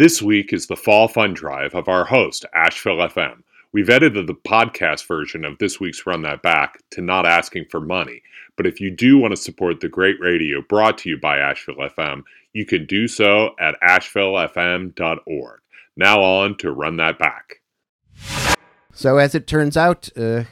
This week is the Fall Fun Drive of our host, Asheville FM. We've edited the podcast version of this week's Run That Back to not asking for money. But if you do want to support the great radio brought to you by Asheville FM, you can do so at ashevillefm.org. Now on to Run That Back. So, as it turns out, uh,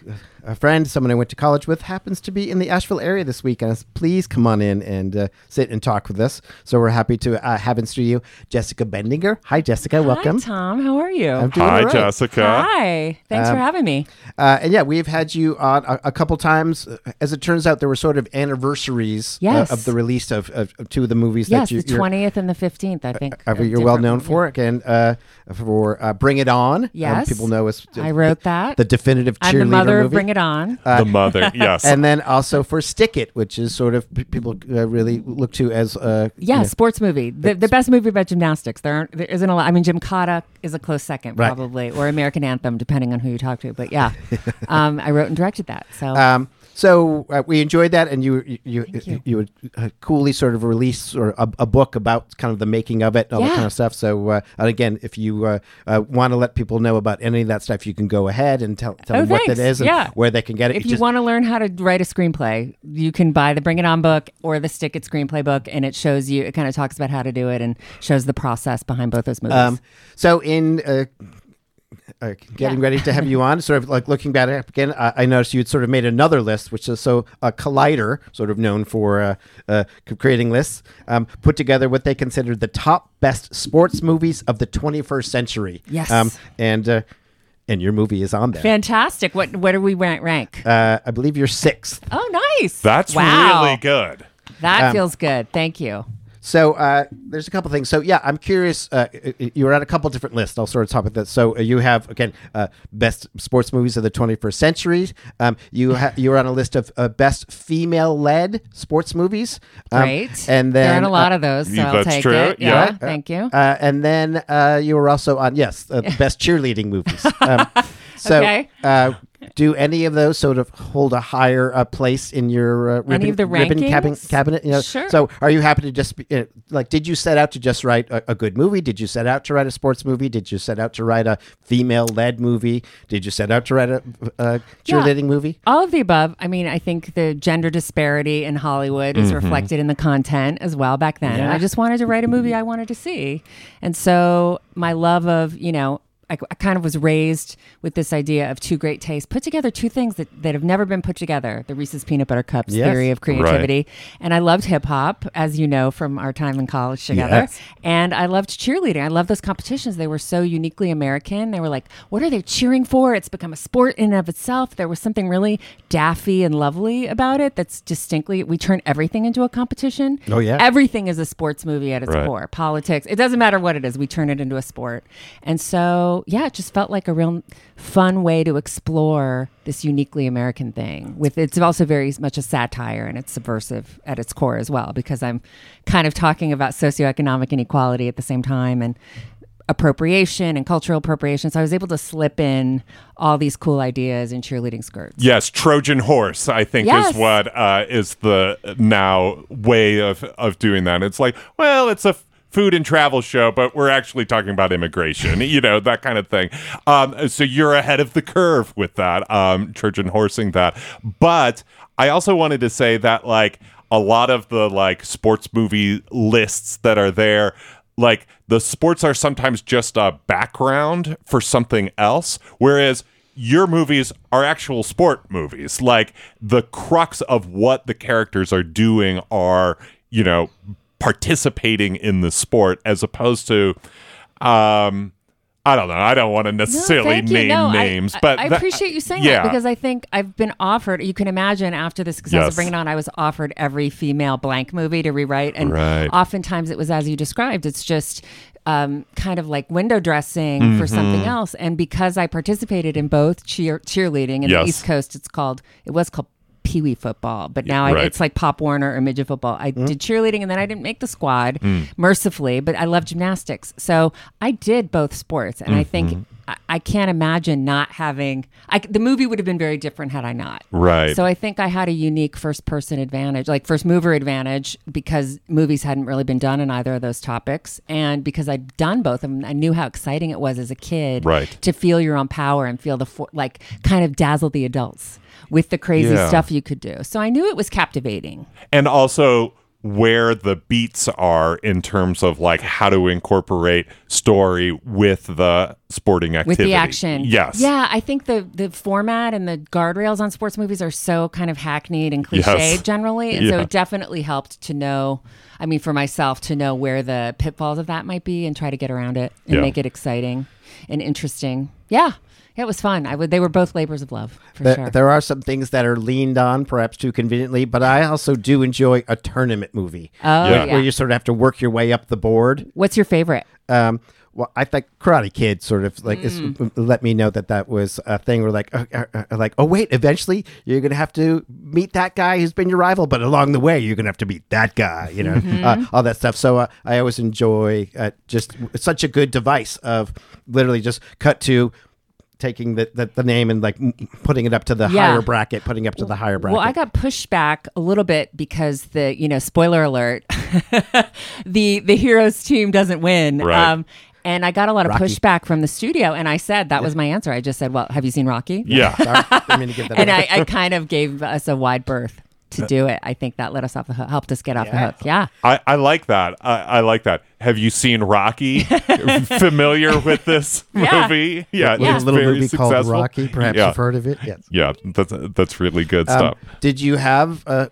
a friend, someone I went to college with, happens to be in the Asheville area this week. And please come on in and uh, sit and talk with us. So, we're happy to uh, have in studio Jessica Bendinger. Hi, Jessica. Welcome. Hi, Tom. How are you? I'm doing Hi, all right. Jessica. Hi. Thanks for Um, having me. Uh, and yeah, we've had you on a, a couple times. Uh, As it turns out, there were sort of anniversaries uh, Yes. of the release of, of, of two of the movies Yes, that you, the you're, 20th and the 15th, I think. uh, you're well different. known for. Again, uh, for uh, Bring It On. Um, Yes. people know as I wrote that. the definitive cheerleader I'm the mother movie. of Bring It On. the mother, yes. and then also for Stick It, which is sort of people uh, really look to as uh, you yeah, know, sports movie. The, the best movie about gymnastics. There aren't there isn't a lot. I mean, Gymkata is a close second, Right. probably, or American Anthem, depending on who you talk to. But yeah, um, I wrote and directed that. So Um, so uh, we enjoyed that, and you you you, you. you. would uh, coolly sort of release or a, a book about kind of the making of it, and all that kind of stuff. So uh, and again, if you uh, uh, want to let people know about any of that stuff, you can go ahead and tell tell Oh, them what that is and Yeah. Where they can get it. if you just- want to learn how to write a screenplay, you can buy the Bring It On book or the Stick It screenplay book, and it shows you. It kind of talks about how to do it and shows the process behind both those movies. Um, so in uh, uh, getting Yeah. ready to have you on, sort of like looking back again, I, I noticed you'd sort of made another list, which is so uh, Collider, sort of known for uh, uh, creating lists, um, put together what they considered the top best sports movies of the 21st century. Yes. um, and uh, and your movie is on there. Fantastic. What what do we rank? rank? Uh, I believe you're sixth. Oh, nice. That's wow. really good. That Um, feels good. Thank you. So uh, there's a couple things. So yeah, I'm curious. Uh, you were on a couple different lists. I'll sort of talk about that. So uh, you have again uh, best sports movies of the 21st century. Um, you ha- you were on a list of uh, best female-led sports movies. Um, Great. And then there aren't a lot uh, of those, so Yeah, I'll that's take true. it. Yeah. Yeah, Uh, thank you. uh, and then uh, you were also on yes, uh, best cheerleading movies. Um, so Okay. uh, do any of those sort of hold a higher uh, place in your uh, ribbon, Any of the ribbon cabin, cabinet? You know? Sure. So are you happy to just be, uh, like? Did you set out to just write a, a good movie? Did you set out to write a sports movie? Did you set out to write a female-led movie? Did you set out to write a, a Yeah. movie? All of the above. I mean, I think the gender disparity in Hollywood is reflected in the content as well back then. And Yeah. I just wanted to write a movie I wanted to see. And so my love of, you know, I, I kind of was raised with this idea of two great tastes, put together two things that, that have never been put together the Reese's Peanut Butter Cups Yes. theory of creativity. And I loved hip hop, as you know from our time in college together. Yes. And I loved cheerleading. I loved those competitions. They were so uniquely American. They were like, what are they cheering for? It's become a sport in and of itself. There was something really daffy and lovely about it that's distinctly, we turn everything into a competition. Oh, yeah. Everything is a sports movie at its Right. core. Politics, it doesn't matter what it is, we turn it into a sport. And so, yeah, it just felt like a real fun way to explore this uniquely American thing. With it's also very much a satire and it's subversive at its core as well, because I'm kind of talking about socioeconomic inequality at the same time and appropriation and cultural appropriation. So I was able to slip in all these cool ideas in cheerleading skirts. Yes, Trojan horse. I think Yes. is what uh, is the now way of of doing that. It's like, well, it's a food and travel show, but we're actually talking about immigration. you know that kind of thing. Um, so you're ahead of the curve with that, um, Trojan horsing that. But I also wanted to say that like a lot of the like sports movie lists that are there like the sports are sometimes just a background for something else whereas your movies are actual sport movies like the crux of what the characters are doing are you know participating in the sport as opposed to um I don't know. I don't want to necessarily you. name No, names, I, but I that- appreciate you saying yeah. that because I think I've been offered. You can imagine after the success Yes. of Bring It On, I was offered every female blank movie to rewrite, and Right. oftentimes it was as you described. It's just. Um, kind of like window dressing for something Mm-hmm. else, and because I participated in both cheer cheerleading in Yes. the East Coast, it's called it was called pee wee football, but now I, Right. it's like Pop Warner or midget football. I Mm-hmm. did cheerleading and then I didn't make the squad, Mm. mercifully, but I love gymnastics. So I did both sports. And I Mm-hmm. think I, I can't imagine not having, I, the movie would have been very different had I not. Right. So I think I had a unique first person advantage, like first mover advantage, because movies hadn't really been done on either of those topics. And because I'd done both of them, I knew how exciting it was as a kid Right. to feel your own power and feel the, for, like, kind of dazzle the adults with the crazy Yeah. stuff you could do. So I knew it was captivating. and also where the beats are in terms of like how to incorporate story with the sporting activity. with the action. Yes. Yeah, I think the the format and the guardrails on sports movies are so kind of hackneyed and cliched Yes. generally, and so it definitely helped to know. I mean, for myself to know where the pitfalls of that might be and try to get around it and Yeah. make it exciting and interesting. Yeah. Yeah, it was fun. I would. They were both labors of love for There, sure. there are some things that are leaned on, perhaps too conveniently, but I also do enjoy a tournament movie. Oh, Yeah. yeah. Where you sort of have to work your way up the board. What's your favorite? Um, well, I think Karate Kid sort of like is, Mm. let me know that that was a thing. Where like, uh, uh, uh, like, oh wait, eventually you're gonna have to meet that guy who's been your rival, but along the way you're gonna have to meet that guy. You know, Mm-hmm. uh, all that stuff. So uh, I always enjoy uh, just such a good device of literally just cut to. Taking the, the, the name and like putting it up to the Yeah. higher bracket, putting up to the higher bracket. Well, I got pushed back a little bit because the you know spoiler alert, the the heroes team doesn't win. Right. Um, and I got a lot of Rocky. pushback from the studio, and I said that was my answer. I just said, "Well, have you seen Rocky?" Yeah. Sorry, mean to give that and. I, I kind of gave us a wide berth to uh, do it. I think that let us off the hook, helped us get off the hook. Yeah. I, I like that. I, I like that. Have you seen Rocky? Familiar with this Yeah. movie? Yeah, Yeah. it's a little very movie called. Rocky. Perhaps yeah. you've heard of it. Yes. Yeah, that's that's really good Um, stuff. did you have uh,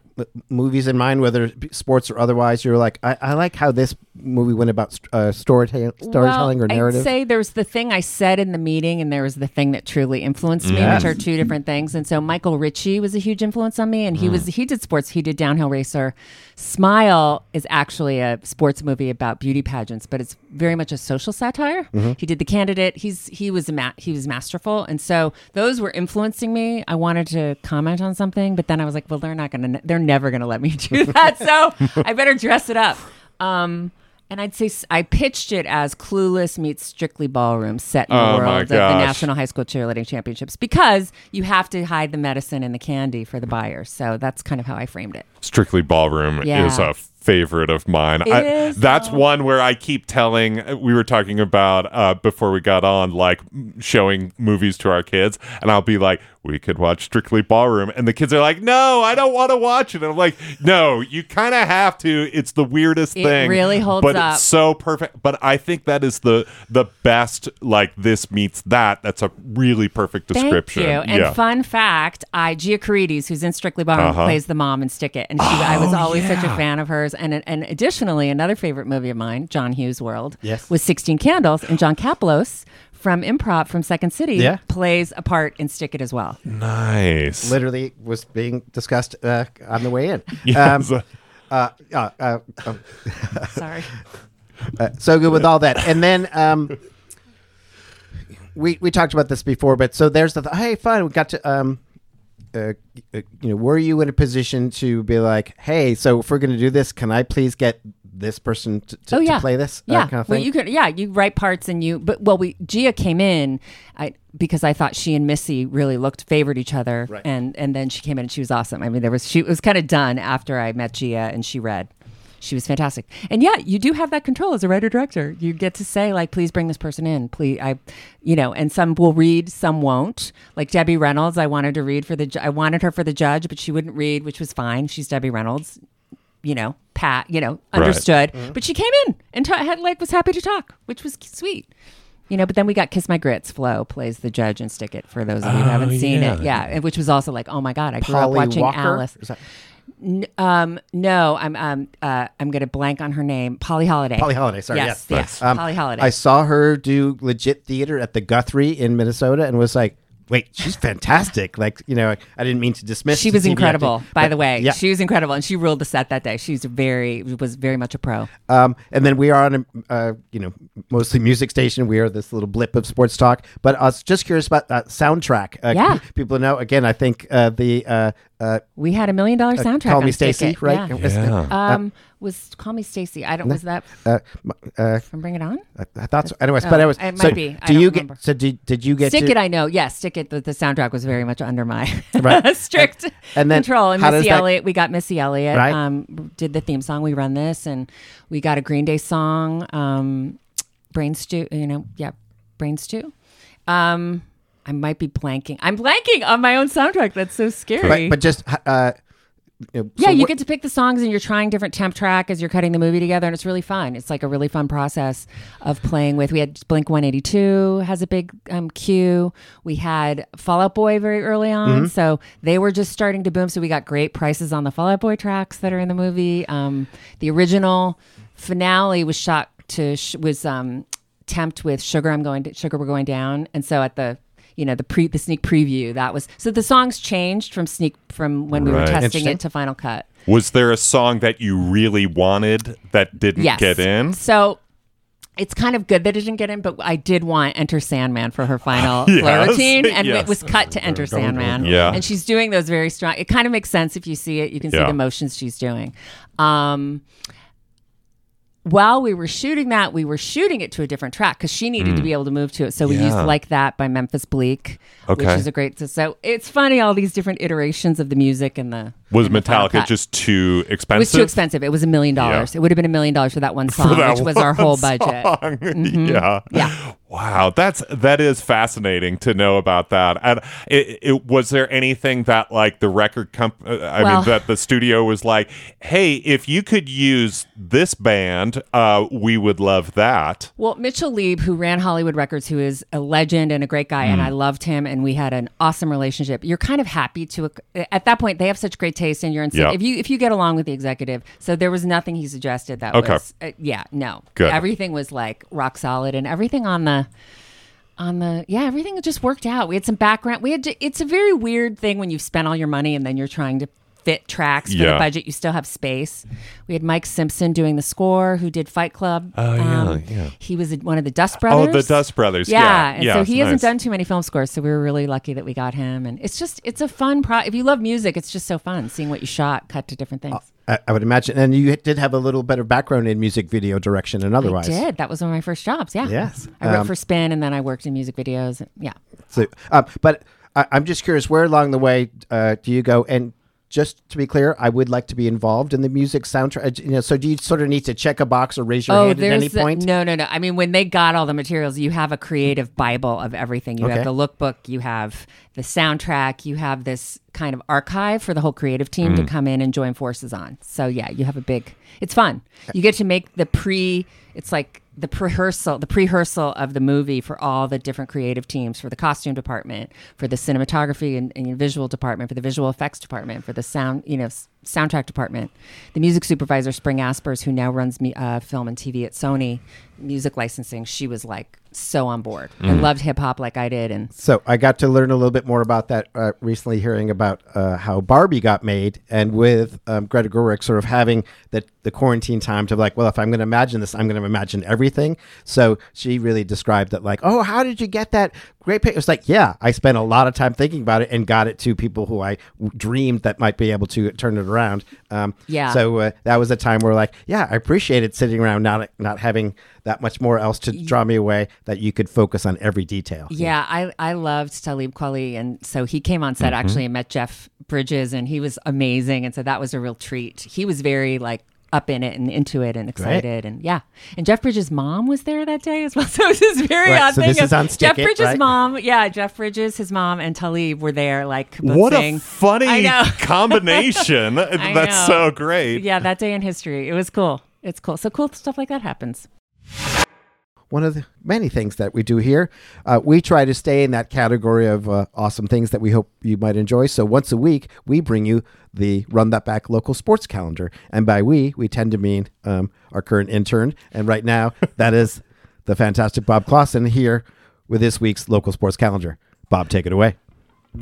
movies in mind, whether sports or otherwise? You're like, I, I like how this movie went about uh, storytelling, storytelling or well, narrative. I'd say there's the thing I said in the meeting, and there was the thing that truly influenced me, Yes. which are two different things. And so Michael Ritchie was a huge influence on me, and he was he did sports. He did Downhill Racer. Smile is actually a sports movie about beauty pageants, but it's very much a social satire. He did The Candidate. He's he was a ma- he was masterful, and so those were influencing me. I wanted to comment on something, but then I was like, well, they're not gonna, they're never gonna let me do that, so I better dress it up. Um, and I'd say I pitched it as Clueless meets Strictly Ballroom set in Oh, the world of the. National High School Cheerleading Championships because you have to hide the medicine and the candy for the buyers. So that's kind of how I framed it. Strictly Ballroom Yeah. is a favorite of mine. I- that's one where I keep telling. We were talking about uh, before we got on, like showing movies to our kids, and I'll be like, "We could watch Strictly Ballroom," and the kids are like, "No, I don't want to watch it." And I'm like, "No, you kind of have to. It's the weirdest It thing. really holds but up. it's so perfect. But I think that is the the best. Like this meets that. That's a really perfect description. Thank you. And yeah. fun fact, I Gia Carides, who's in Strictly Ballroom, Uh-huh. plays the mom in Stick It, and she, I was Oh, always such a fan of hers. And and additionally, another favorite movie of mine, John Hughes' World, Yes. was Sixteen Candles, and John Kapelos from Improv from Second City Yeah. plays a part in Stick It as well. nice. Literally was being discussed uh, on the way in. Yes. Um, uh, uh, uh, um, Sorry. uh, so good with all that. And then um, we we talked about this before, but so there's the th- hey, fun. We got to um, uh, uh, you know, were you in a position to be like, hey, so if we're going to do this, can I please get this person to, to, oh yeah. to play this? yeah. kind of well you could yeah you write parts and you but well we gia came in i because i thought she and missy really looked favored each other. Right. and and then she came in and she was awesome. I mean there was she it was kind of done after i met gia and she read she was fantastic and yeah you do have that control as a writer director you get to say like please bring this person in please i you know and some will read some won't like debbie reynolds i wanted to read for the i wanted her for the judge but she wouldn't read which was fine she's debbie reynolds you know, Pat, you know, understood. Mm-hmm. But she came in and ta- had like was happy to talk, which was sweet. You know, but then we got Kiss My Grits. Flo plays the judge and Stick It for those of you who haven't oh, seen yeah. it. Yeah, which was also like, oh my god, I grew up watching Walker? Alice. That- um, no, I'm um uh I'm gonna blank on her name. Polly Holliday. Polly Holliday, sorry, Yes, yes. yes. Um, Polly Holliday. I saw her do legit theater at the Guthrie in Minnesota and was like, wait, she's fantastic. Like, you know, I didn't mean to dismiss. she was TV incredible, acting, by but the way. Yeah. She was incredible, and she ruled the set that day. She's very was very much a pro. Um, and then we are on a, uh, you know, mostly music station. We are this little blip of sports talk. But I was just curious about uh, soundtrack. Uh, Yeah. People know, again, I think uh, the uh, uh, We had a million dollar soundtrack. Call Me Stacy, right? Yeah. Was- Yeah. Um, was Call Me Stacy? I don't. Was that uh, uh, from Bring It On? I, I thought so. Anyways, Oh, but I was. it might so be. I Do don't you remember. get? So did, did you get? Stick to, It, I know. Yes, Stick It. The, the soundtrack was very much under my Right. strict and then control. And how Missy that- Elliott, we got Missy Elliott. Right. Um, did the theme song. We run this, and we got a Green Day song. Um, Brain Stew. You know, yeah, Brain Stew. Um, I might be blanking. I'm blanking on my own soundtrack. That's so scary. But, but just. Uh, you know, Yeah, so you what- get to pick the songs and you're trying different temp track as you're cutting the movie together, and it's really fun. It's like a really fun process of playing with. We had Blink 182 has a big um, cue. We had Fall Out Boy very early on, Mm-hmm. so they were just starting to boom. So we got great prices on the Fall Out Boy tracks that are in the movie. Um, the original finale was shot to sh- was um, temped with Sugar. I'm going to Sugar. We're going down, and so at the you know the pre the sneak preview that was so the songs changed from sneak from when we were testing it to final cut. Was there a song that you really wanted that didn't Yes. get in? So it's kind of good that it didn't get in, but I did want Enter Sandman for her final Yes. floor routine, and Yes. it was cut to Enter Sandman. Yeah. and she's doing those very strong. It kind of makes sense if you see it. You can see Yeah. the motions she's doing. Um, while we were shooting that, we were shooting it to a different track because she needed to be able to move to it. So we used Mm. "Like That" by Memphis Bleek, which is a great. So it's funny all these different iterations of the music and the Was and Metallica cut. just too expensive? It was too expensive. It was a million dollars. It would have been a million dollars for that one song, that which was our whole budget. song. Yeah. Yeah. Wow, that's that is fascinating to know about that. And it, it was there anything that like the record comp uh, I Well- mean that the studio was like, "Hey, if you could use this band, uh we would love that." Well, Mitchell Leib, who ran Hollywood Records, who is a legend and a great guy, and I loved him, and we had an awesome relationship. You're kind of happy to at that point they have such great taste, and you're in. Yeah. If you if you get along with the executive, so there was nothing he suggested that Okay. was uh, yeah no Good. Everything was like rock solid, and everything on the on the yeah everything just worked out. We had some background. We had to, it's a very weird thing when you've spent all your money and then you're trying to fit tracks for Yeah. the budget. You still have space. We had Mike Simpson doing the score, who did Fight Club. Oh, yeah, Um, yeah. He was one of the Dust Brothers. Oh, the Dust Brothers. Yeah, Yeah. and yeah, so it's he hasn't nice. done too many film scores, so we were really lucky that we got him. And it's just it's a fun pro. If you love music, it's just so fun seeing what you shot cut to different things. I, I would imagine, and you did have a little better background in music video direction and otherwise. I did. That was one of my first jobs. Yeah. Yes. I wrote Um, for Spin, and then I worked in music videos. Yeah. So, uh, but I, I'm just curious, where along the way uh, do you go? And just to be clear, I would like to be involved in the music soundtrack. You know, so do you sort of need to check a box or raise your hand at any the- point? no, no, no. I mean, when they got all the materials, you have a creative bible of everything. You Okay. have the lookbook, you have the soundtrack, you have this kind of archive for the whole creative team Mm. to come in and join forces on. So yeah, you have a big. It's fun. You get to make the pre. It's like the rehearsal, the pre-rehearsal of the movie for all the different creative teams, for the costume department, for the cinematography and, and visual department, for the visual effects department, for the sound, you know, soundtrack department. The music supervisor, Spring Aspers, who now runs me, uh, film and TV at Sony, music licensing, she was like so on board and loved hip hop like I did. And So I got to learn a little bit more about that uh, recently, hearing about uh, how Barbie got made, and with um, Greta Gerwig sort of having the the quarantine time to like, well, if I'm going to imagine this, I'm going to imagine everything. So she really described that like, oh, how did you get that great picture? It's like, yeah, I spent a lot of time thinking about it and got it to people who I w- dreamed that might be able to turn it around. Um, Yeah. So uh, that was a time where like, yeah, I appreciated sitting around not not having that much more else to draw me away that you could focus on every detail. Yeah, I, I loved Talib Kweli. And so he came on set actually and met Jeff Bridges, and he was amazing. And so that was a real treat. He was very like up in it and into it and excited. And yeah. And Jeff Bridges' mom was there that day as well. So it was this very Right, odd so thing. this of is on Jeff Stick It, Bridges' right? mom. Yeah, Jeff Bridges, his mom, and Talib were there like What a funny combination. That's know. so great. Yeah, that day in history. It was cool. It's cool. So cool stuff like that happens. One of the many things that we do here. Uh, we try to stay in that category of uh, awesome things that we hope you might enjoy. So once a week, we bring you the Run That Back local sports calendar. And by we, we tend to mean um, our current intern. And right now, that is the fantastic Bob Clausen here with this week's local sports calendar. Bob, take it away.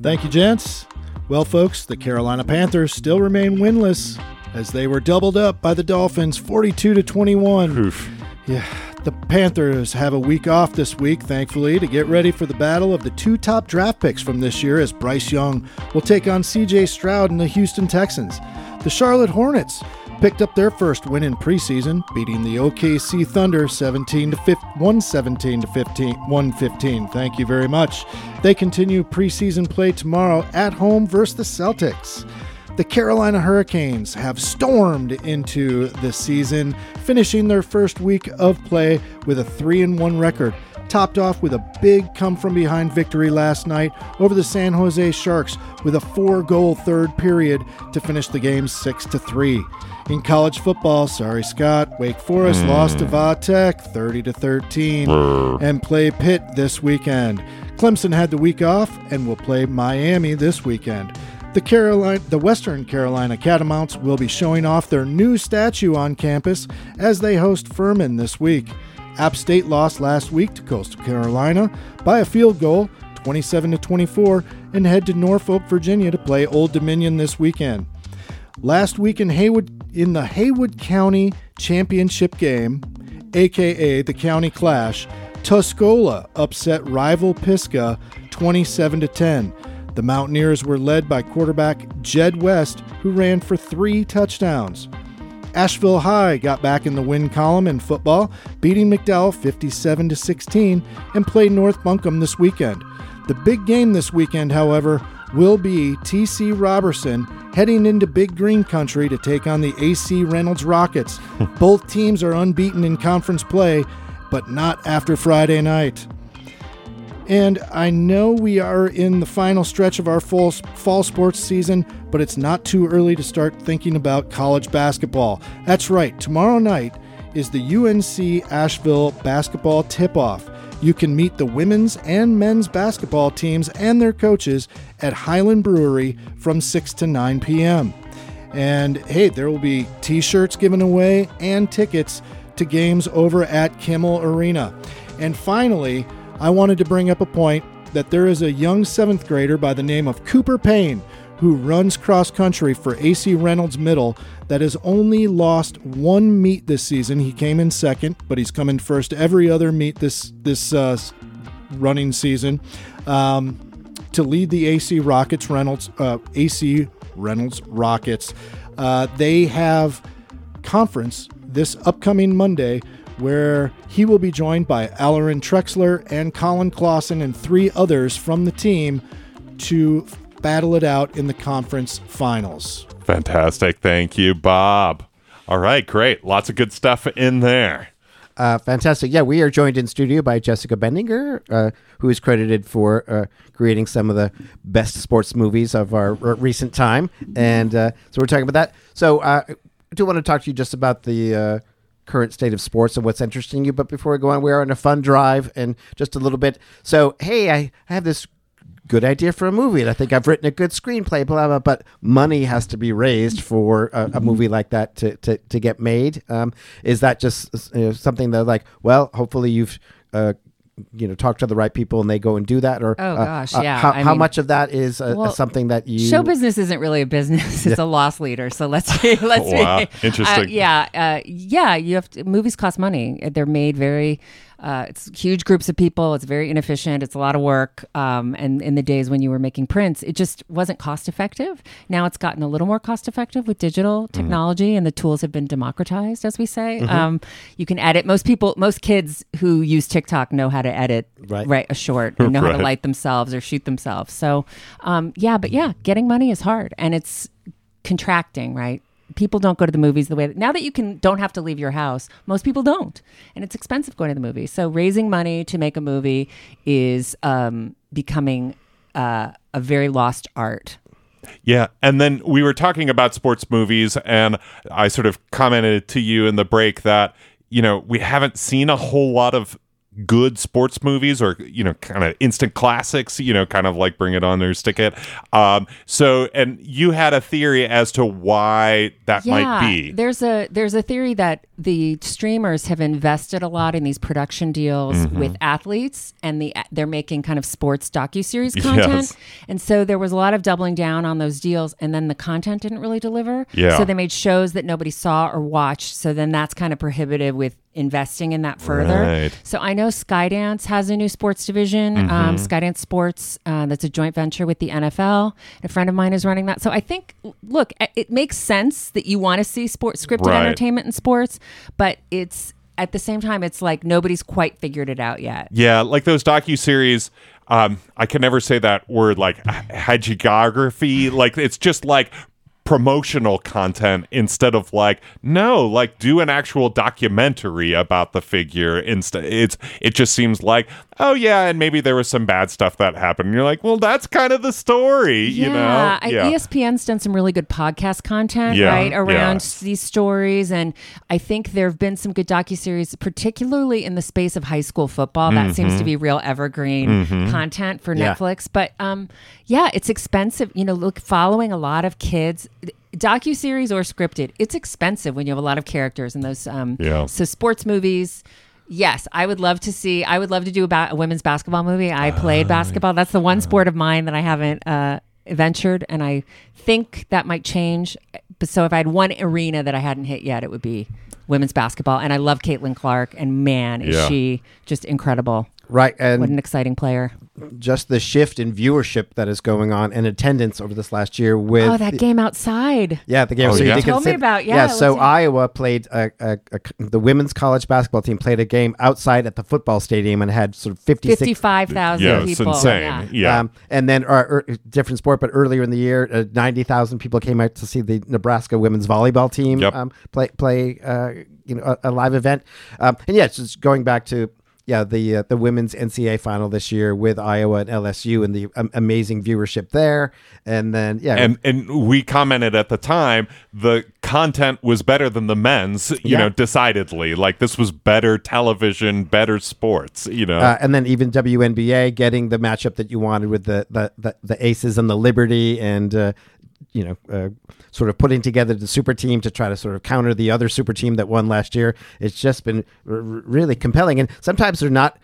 Thank you, gents. Well, folks, the Carolina Panthers still remain winless as they were doubled up by the Dolphins 42 to 21. Oof. Yeah, The Panthers have a week off this week, thankfully, to get ready for the battle of the two top draft picks from this year as Bryce Young will take on CJ Stroud and the Houston Texans. The Charlotte Hornets picked up their first win in preseason, beating the OKC Thunder 17 to 15, 117 to 15, 115. Thank you very much. They continue preseason play tomorrow at home versus the Celtics. The Carolina Hurricanes have stormed into the season, finishing their first week of play with a 3 and 1 record, topped off with a big come from behind victory last night over the San Jose Sharks with a 4-goal third period to finish the game 6 to 3. In college football, sorry Scott, Wake Forest hmm. lost to Va Tech 30 to 13 and play Pitt this weekend. Clemson had the week off and will play Miami this weekend. The Carolina, the Western Carolina Catamounts will be showing off their new statue on campus as they host Furman this week. App State lost last week to Coastal Carolina by a field goal, 27 to 24, and head to Norfolk, Virginia to play Old Dominion this weekend. Last week in Haywood in the Haywood County Championship game, aka the County Clash, Tuscola upset rival Pisgah 27 to 10. The Mountaineers were led by quarterback Jed West, who ran for three touchdowns. Asheville High got back in the win column in football, beating McDowell 57 to 16, and played North Buncombe this weekend. The big game this weekend, however, will be TC Robertson heading into Big Green Country to take on the AC Reynolds Rockets. Both teams are unbeaten in conference play, but not after Friday night. And I know we are in the final stretch of our fall, fall sports season, but it's not too early to start thinking about college basketball. That's right, tomorrow night is the UNC Asheville basketball tip off. You can meet the women's and men's basketball teams and their coaches at Highland Brewery from 6 to 9 p.m. And hey, there will be t shirts given away and tickets to games over at Kimmel Arena. And finally, I wanted to bring up a point that there is a young seventh grader by the name of Cooper Payne who runs cross country for AC Reynolds Middle that has only lost one meet this season. He came in second, but he's come in first every other meet this this uh, running season um, to lead the AC Rockets Reynolds uh, AC Reynolds Rockets. Uh, they have conference this upcoming Monday where he will be joined by Aaron Trexler and Colin Clausen and three others from the team to battle it out in the conference finals. Fantastic. Thank you, Bob. All right, great. Lots of good stuff in there. Uh, fantastic. Yeah, we are joined in studio by Jessica Bendinger, uh, who is credited for uh, creating some of the best sports movies of our r- recent time. And uh, so we're talking about that. So uh, I do want to talk to you just about the uh, current state of sports and what's interesting you. But before we go on, we are on a fun drive and just a little bit. So, hey, I, I have this good idea for a movie and I think I've written a good screenplay, blah, blah, but money has to be raised for a, a movie like that to, to, to get made. Um, is that just you know, something that like, well, hopefully you've, uh, you know, talk to the right people and they go and do that, or Oh, uh, gosh, uh, yeah. how, I how mean- much of that is uh, Well, something that you Show business isn't really a business; it's a loss leader. So let's be, let's Wow, be, interesting. Uh, yeah, uh, yeah. You have to, movies cost money. They're made very. Uh, it's huge groups of people. It's very inefficient. It's a lot of work. Um, and in the days when you were making prints, it just wasn't cost effective. Now it's gotten a little more cost effective with digital Mm-hmm. technology, and the tools have been democratized, as we say. Um, you can edit. Most people, most kids who use TikTok know how to edit, Right. write a short, and know how to light themselves or shoot themselves. So, um, yeah, but yeah, getting money is hard, and it's contracting, right? People don't go to the movies the way that, now that you can don't have to leave your house. Most people don't, and it's expensive going to the movies. So raising money to make a movie is um, becoming uh, a very lost art. Yeah. And then we were talking about sports movies, and I sort of commented to you in the break that, you know, we haven't seen a whole lot of good sports movies or you know kind of instant classics you know kind of like bring it on or stick it um so and you had a theory as to why that might be There's a there's a theory that the streamers have invested a lot in these production deals Mm-hmm. with athletes, and the they're making kind of sports docu series content, Yes. and so there was a lot of doubling down on those deals, and then the content didn't really deliver. Yeah. So they made shows that nobody saw or watched. So then that's kind of prohibitive with investing in that further. Right. So I know Skydance has a new sports division, Mm-hmm. um, Skydance Sports, uh, that's a joint venture with the NFL. A friend of mine is running that. So I think, look, it- it makes sense that you want to see sports scripted Right. entertainment in sports, but it's at the same time, it's like nobody's quite figured it out yet. Yeah, like those docu series. Um, I can never say that word like hagiography. Like it's just like promotional content instead of like no like do an actual documentary about the figure instead it's it just seems like oh yeah and maybe there was some bad stuff that happened and you're like well that's kind of the story you know I- E ESPN's done some really good podcast content, Yeah, right, around yeah. these stories, and I think there have been some good docu-series particularly in the space of high school football. That seems Mm-hmm. to be real evergreen content for Yeah. Netflix. But um, yeah, it's expensive. You know, look, following a lot of kids. Docuseries or scripted it's expensive when you have a lot of characters in those um Yeah. so sports movies Yes, I would love to see. I would love to do about a women's basketball movie. I played basketball. That's the one sport of mine that I haven't uh, ventured, and I think that might change. But so if I had one arena that I hadn't hit yet, it would be women's basketball. And I love Caitlin Clark, and man, is Yeah. she just incredible! Right, and What an exciting player! Just the shift in viewership that is going on and attendance over this last year with Oh, that game outside. Yeah, the game. Oh, so yeah? did Told me about- yeah, so let's- Iowa played a, a, a, the women's college basketball team played a game outside at the football stadium and had sort of 56 Fifty-five thousand yeah it's people. insane Yeah. yeah, Um, and then, uh, er, different sport, but earlier in the year, uh, ninety thousand people came out to see the Nebraska women's volleyball team Yep. um, play play uh, you know a, a live event. Um, and yeah, it's just going back to yeah the uh, the women's NCAA final this year with Iowa and LSU and the um, amazing viewership there. And then yeah, and and we commented at the time the content was better than the men's you Yeah. know decidedly like this was better television better sports you know Uh, and then even WNBA getting the matchup that you wanted with the the, the, the Aces and the Liberty and uh, you know uh, sort of putting together the super team to try to sort of counter the other super team that won last year. It's just been r- really compelling, and sometimes they're not.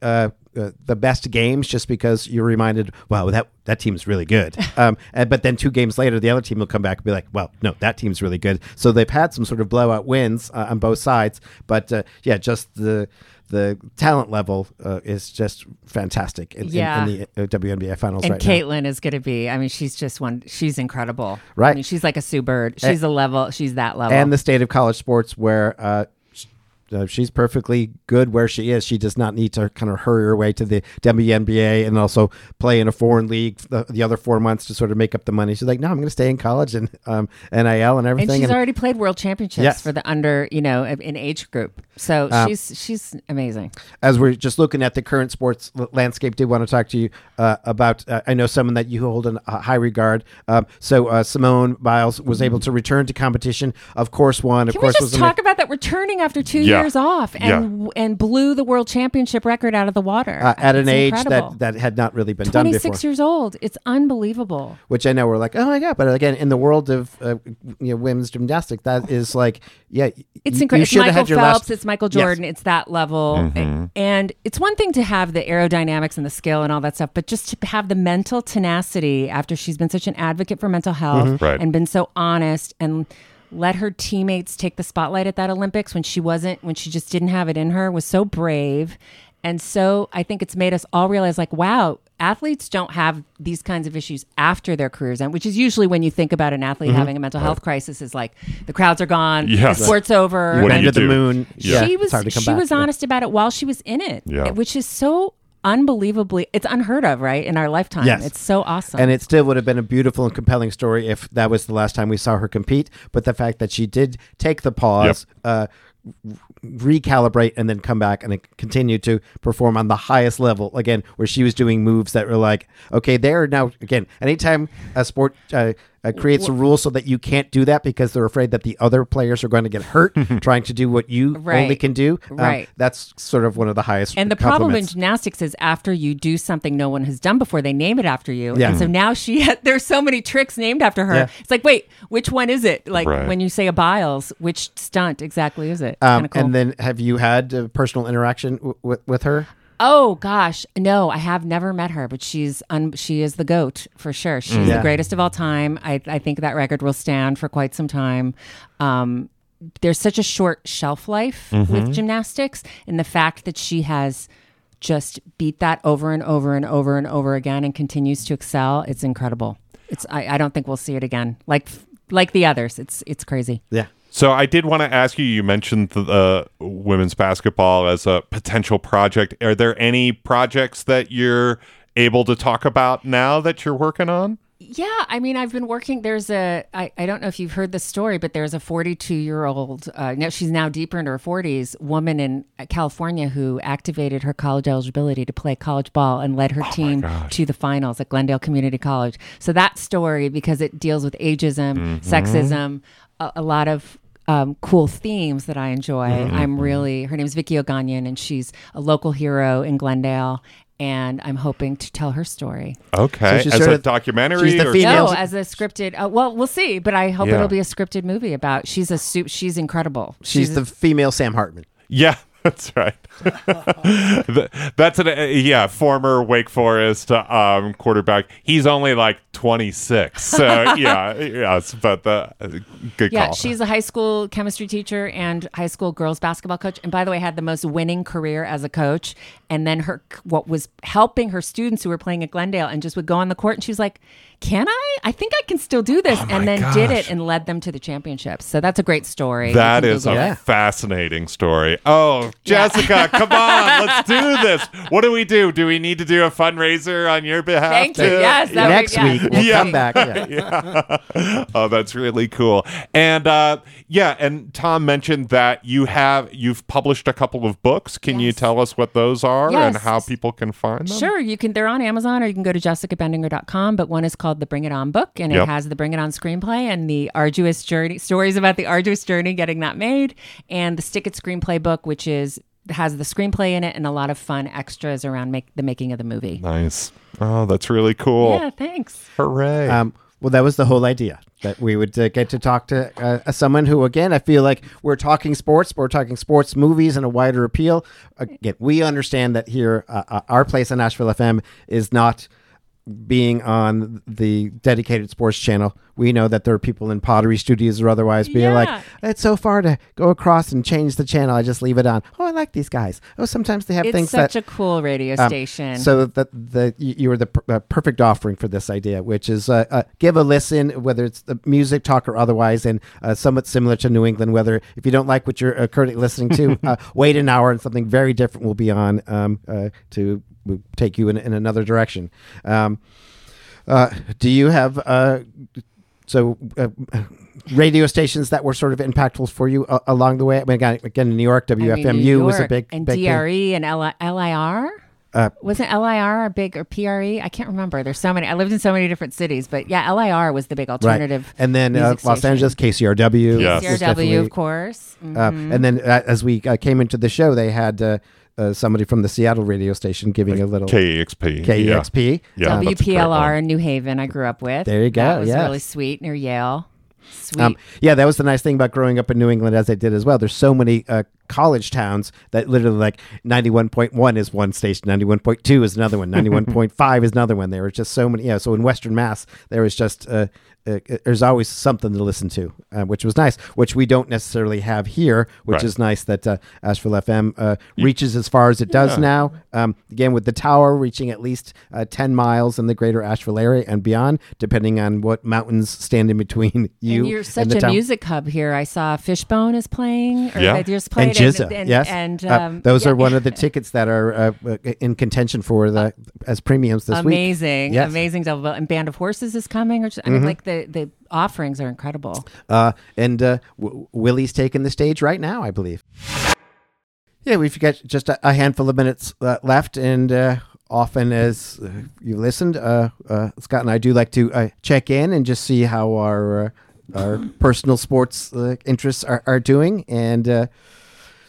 Uh, uh, the best games just because you're reminded, wow, that that team's really good. Um, and, but then two games later, the other team will come back and be like, well, no, that team's really good. So they've had some sort of blowout wins uh, on both sides. But uh, yeah, just the the talent level uh, is just fantastic in, in- Yeah. in, the uh, WNBA finals And right now. Caitlin is going to be. I mean, she's just one. She's incredible. Right. I mean, she's like a Sue Bird. She's a level. She's that level. and the state of college sports where uh, uh, she's perfectly good where she is. She does not need to kind of hurry her way to the WNBA and also play in a foreign league the, the other four months to sort of make up the money. She's like, no, I'm going to stay in college and um, NIL and everything. and she's already played world championships Yes. for the under, you know, in age group. So Um, she's she's amazing. as we're just looking at the current sports l- landscape, did want to talk to you uh, about. Uh, I know someone that you hold in uh, high regard. Um, so uh, Simone Biles was able to return to competition. Of course, one. Of Can we course, just was ama- talk about that returning after two Yeah. years off and and blew the world championship record out of the water uh, at an age incredible. that, that had not really been done Twenty before. six years old. It's unbelievable. which I know we're like, oh my god, but again, in the world of uh, you know women's gymnastics, that is like, yeah, It's incredible. You should have Michael had your Phelps. last. It's Michael Yes. Jordan. It's that level. Mm-hmm. And it's one thing to have the aerodynamics and the skill and all that stuff, but just to have the mental tenacity after she's been such an advocate for mental health Mm-hmm. Right. and been so honest and let her teammates take the spotlight at that Olympics when she wasn't, when she just didn't have it in her, was so brave. And so I think it's made us all realize like, wow, athletes don't have these kinds of issues after their careers end, which is usually when you think about an athlete Mm-hmm. having a mental health crisis is like the crowds are gone, Yes. the sport's over. What do and you Under the do? moon. Yeah, she was hard to come she back. was Yeah. honest about it while she was in it, Yeah. which is so unbelievably it's unheard of, right? In our lifetime, Yes. it's so awesome. And it still would have been a beautiful and compelling story if that was the last time we saw her compete. But the fact that she did take the pause, uh, recalibrate, and then come back and continue to perform on the highest level again, where she was doing moves that were like, okay, there now again. Anytime a sport uh, uh, creates a rule so that you can't do that because they're afraid that the other players are going to get hurt trying to do what you Right. only can do, um, Right. That's sort of one of the highest. and the problem in gymnastics is after you do something no one has done before, they name it after you. Yeah. And so now she had, there's so many tricks named after her. Yeah. It's like, wait, which one is it? Like Right. when you say a Biles, which stunt exactly is it? Um, cool. And then, have you had uh, personal interaction w- w- with her? Oh gosh, no, I have never met her, but she's un- she is the goat for sure. She's Yeah. the greatest of all time. I, I think that record will stand for quite some time. Um, there's such a short shelf life with gymnastics, and the fact that she has just beat that over and over and over and over again and continues to excel, it's incredible. It's I, I don't think we'll see it again. Like like the others, it's it's crazy. Yeah. So I did want to ask you. You mentioned the uh, women's basketball as a potential project. Are there any projects that you're able to talk about now that you're working on? Yeah, I mean, I've been working. There's a, I, I don't know if you've heard the story, but there's a 42 year old, uh, now she's now deeper in her 40s, woman in California who activated her college eligibility to play college ball and led her team to the finals at Glendale Community College. So that story, because it deals with ageism, sexism, a, a lot of um, cool themes that I enjoy. I'm really, her name's Vicky Oganyan, and she's a local hero in Glendale. And I'm hoping to tell her story. Okay, she's as sort a documentary. she's the or female- No, as a scripted. Uh, well, we'll see, but I hope Yeah. it'll be a scripted movie about. She's a soup. She's incredible. She's the female Sam Hartman. Yeah, that's right. That's an uh, yeah former Wake Forest um, quarterback. He's only like 26. So yeah, yes, but the uh, good Yeah, call. she's a high school chemistry teacher and high school girls basketball coach. And by the way, had the most winning career as a coach. And then her, what was helping her students who were playing at Glendale and just would go on the court and she was like, "Can I? I think I can still do this." and then did it and led them to the championships. So that's a great story. That is That a it. Fascinating story. Oh, Yeah. Jessica, come on, let's do this. What do we do? Do we need to do a fundraiser on your behalf? Thank you. Yes, that would- Next yeah. week we'll Yeah. come back. Yeah. oh, that's really cool. And uh, yeah, and Tom mentioned that you have you've published a couple of books. Can you tell us what those are and how people can find them? Sure, you can. They're on Amazon, or you can go to jessicabendinger.com. But one is called the Bring It On book, and Yep. it has the Bring It On screenplay and the arduous journey stories about the arduous journey getting that made, and the Stick It screenplay book, which is has the screenplay in it and a lot of fun extras around make the making of the movie. Nice. Oh, that's really cool. Yeah, thanks. Hooray. Um, well, that was the whole idea that we would uh, get to talk to uh, someone who, again, I feel like we're talking sports, but we're talking sports movies and a wider appeal. Again, we understand that here, uh, uh, our place on Asheville FM is not being on the dedicated sports channel. We know that there are people in pottery studios or otherwise being Yeah. like, it's so far to go across and change the channel. I just leave it on. Oh, I like these guys. Oh, sometimes they have things. It's things such that a cool radio um, station. So that the you you were the per- uh, perfect offering for this idea, which is uh, uh, give a listen, whether it's the music talk or otherwise, and uh, somewhat similar to New England. Whether if you don't like what you're uh, currently listening to, uh, wait an hour and something very different will be on um, uh, to take you in, in another direction. Um, uh, do you have uh, so? Uh, Radio stations that were sort of impactful for you uh, along the way. I mean, again, again, in New York, I mean, WFMU New was a big, and big thing. DRE and L- LIR. Uh, Wasn't LIR a big or PRE? I can't remember. There's so many. I lived in so many different cities, but yeah, LIR was the big alternative. And then uh, Los station. Angeles, KCRW. Yes. was CRW, definitely- of course. Mhm. Uh, and then uh, as we uh, came into the show, they had uh, somebody from the Seattle radio station giving a little KEXP. KEXP. Yeah. That's a great one. WPLR in New Haven, I grew up with. There you go, That was yes. really sweet near Yale. Sweet. Um, yeah, that was the nice thing about growing up in New England, as I did as well. There's so many uh, college towns that literally like 91.1 is one station, 91.2 is another one, 91.5 is another one. There were just so many. Yeah, so in Western Mass, there was just uh, uh, there's always something to listen to, uh, which was nice. Which we don't necessarily have here, which Right. is nice that uh, Asheville FM uh, reaches as far as it does Yeah. now. Um, again, with the tower reaching at least uh, 10 miles in the greater Asheville area and beyond, depending on what mountains stand in between you and you're such the a town. music hub here. I saw Fishbone is playing. Or Yeah. they just played and Jizza, and, yes, and Uh, um, those yeah. are one of the tickets that are uh, uh, in contention for the as premiums this week. amazing, Yes. amazing double bill. And Band of Horses is coming. Or just, I mean, like the the offerings are incredible. Uh, and uh, w- Willie's taking the stage right now, I believe. Yeah, we've got just a, handful of minutes uh, left, and uh, often as uh, you listened, uh, Scott and I do like to check in and just see how our our personal sports interests are, are doing, and.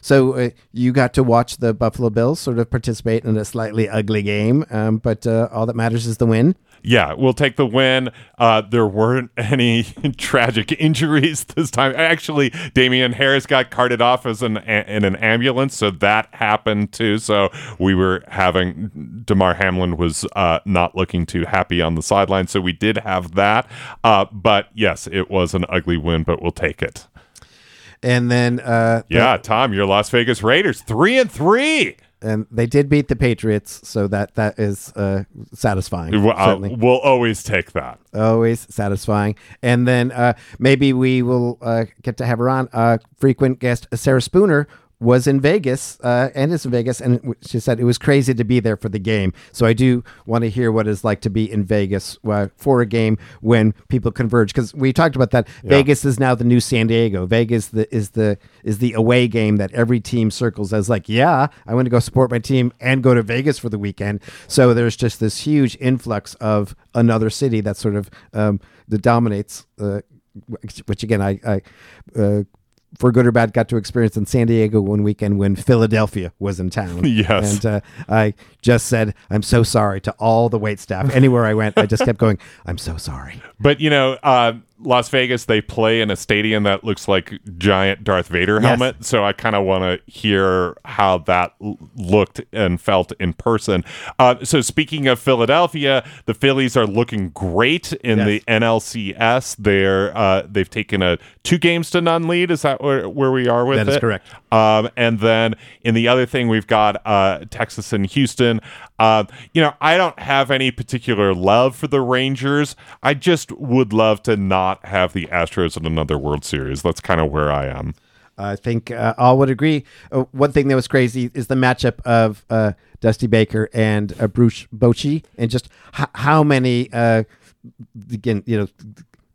So uh, you got to watch the Buffalo Bills sort of participate in a slightly ugly game, um, but uh, all that matters is the win. Yeah, we'll take the win. Uh, there weren't any tragic injuries this time. Actually, Damien Harris got carted off as an a- in an ambulance, so that happened too. So we were having Damar Hamlin was uh, not looking too happy on the sideline, so we did have that. Uh, but yes, it was an ugly win, but we'll take it. And then uh, Yeah, Tom, your Las Vegas Raiders three and three. and they did beat the Patriots, so that that is uh, satisfying. Well, uh, we'll always take that. Always satisfying. And then uh, maybe we will uh, get to have her on. Uh, frequent guest Sarah Spooner was in Vegas uh, and is in Vegas, and she said it was crazy to be there for the game. So I do want to hear what it's like to be in Vegas uh, for a game when people converge. Because we talked about that. Vegas is now the new San Diego. Vegas the, is the is the away game that every team circles as like, yeah, I want to go support my team and go to Vegas for the weekend. So there's just this huge influx of another city that sort of um, that dominates. Uh, which, which again, I, I uh, for good or bad, got to experience in San Diego one weekend when Philadelphia was in town. Yes. and uh, I just said, "I'm so sorry" to all the wait staff. Anywhere I went, I just kept going, "I'm so sorry." But you know, uh, Las Vegas, they play in a stadium that looks like giant Darth Vader Yes. helmet. So I kind of want to hear how that l- looked and felt in person. Uh, so speaking of Philadelphia, the Phillies are looking great in Yes. the NLCS. They're uh, they've taken a two games to none lead. Is that where, where we are with That is it? correct. Um, and then in the other thing, we've got uh, Texas and Houston. Uh, you know, I don't have any particular love for the Rangers. I just would love to not have the Astros in another World Series. That's kind of where I am. I think uh, all would agree. Uh, one thing that was crazy is the matchup of uh, Dusty Baker and uh, Bruce Bochy, and just h- how many uh, again, you know,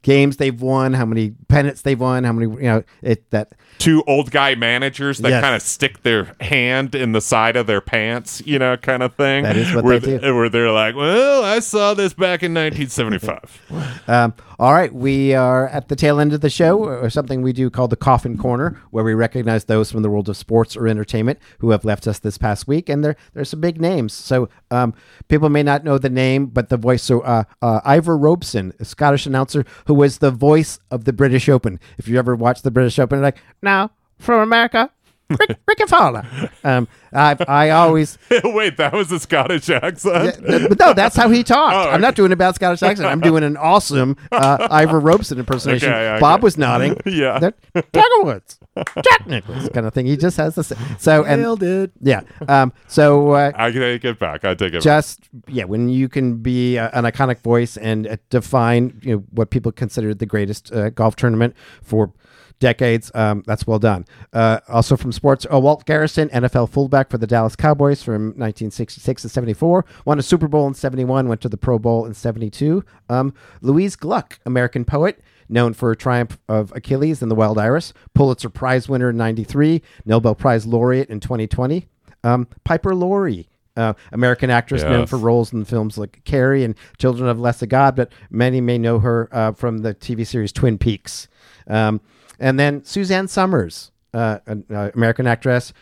games they've won, how many pennants they've won, how many, you know, it that Two old guy managers that Yes. kind of stick their hand in the side of their pants, you know, kind of thing. That is what where they do. Where they're like, well, I saw this back in 1975. Um, all right, we are at the tail end of the show, or something we do called the Coffin Corner, where we recognize those from the world of sports or entertainment who have left us this past week, and there there's some big names. So um, people may not know the name, but the voice. So uh, uh, Ivor Robeson, a Scottish announcer who was the voice of the British Open. If you ever watched the British Open, like now from America. Rick, Rickie Fowler. Um, I, I always Wait, that was a Scottish accent? yeah, but no, that's how he talked. Oh, I'm not doing a bad Scottish accent. I'm doing an awesome uh, Ivor Robson impersonation. Okay, okay. Bob was nodding. Yeah. Tiger Woods, Jack Nicklaus, kind of thing. He just has this. So and Nailed it. yeah. Um. So uh, I take it back. I take it back. just yeah, when you can be uh, an iconic voice and uh, define you know what people consider the greatest uh, golf tournament for decades, um, that's well done. Uh, also from sports, uh, Walt Garrison, NFL fullback for the Dallas Cowboys from 1966 to 74, won a Super Bowl in 71, went to the Pro Bowl in 72. Um, Louise Gluck, American poet. Known for a Triumph of Achilles and The Wild Iris, Pulitzer Prize winner in 93, Nobel Prize laureate in 2020. Um, Piper Laurie, uh, American actress known for roles in films like Carrie and Children of Less of God, but many may know her uh, from the TV series Twin Peaks. Um, and then Suzanne Somers, uh, an uh, American actress.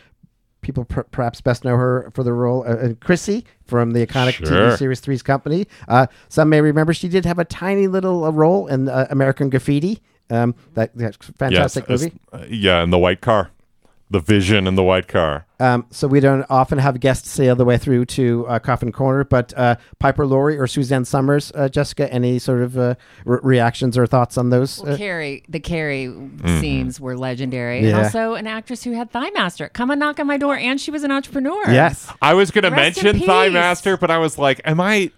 People per- perhaps best know her for the role uh, uh, Chrissy from the iconic Sure. TV series Three's Company. Uh, some may remember she did have a tiny little uh, role in uh, American Graffiti. Um, that, that fantastic yes, movie. uh, yeah, in the white car. The vision in the white car. Um, so we don't often have guests say all the way through to uh, Coffin Corner, but uh, Piper Laurie or Suzanne Somers, uh, Jessica, any sort of uh, re- reactions or thoughts on those? Well, Uh, Carrie, the Carrie scenes were legendary, and Yeah. also an actress who had Thigh Master come and knock on my door, and she was an entrepreneur. yes. I was going to mention Thigh. Master, but I was like, am I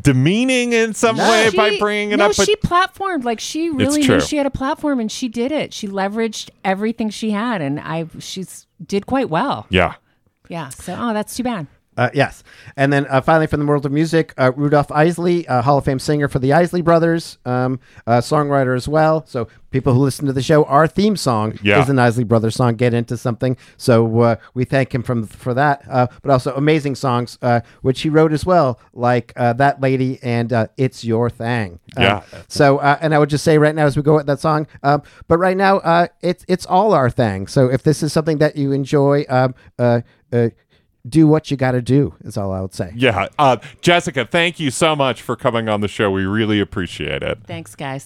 demeaning in some way She- by bringing it no, up? But she platformed like she really knew she had a platform, and she did it. She leveraged everything she had, and I she's did quite well. yeah. Yeah. So, oh, that's too bad. Uh, yes. And then uh, finally, from the world of music, uh, Rudolph Isley, uh, Hall of Fame singer for the Isley Brothers, um, uh, songwriter as well. So, people who listen to the show, our theme song Yeah. is an Isley Brothers song, Get Into Something. So, uh, we thank him from for that. Uh, but also amazing songs, uh, which he wrote as well, like uh, That Lady and uh, It's Your Thing. Yeah. So, uh, and I would just say right now as we go at that song, um, but right now, uh, it's it's all our thing. So if this is something that you enjoy, um, uh, uh, do what you got to do. Is all I would say. Yeah. Uh, Jessica, thank you so much for coming on the show. We really appreciate it. Thanks, guys.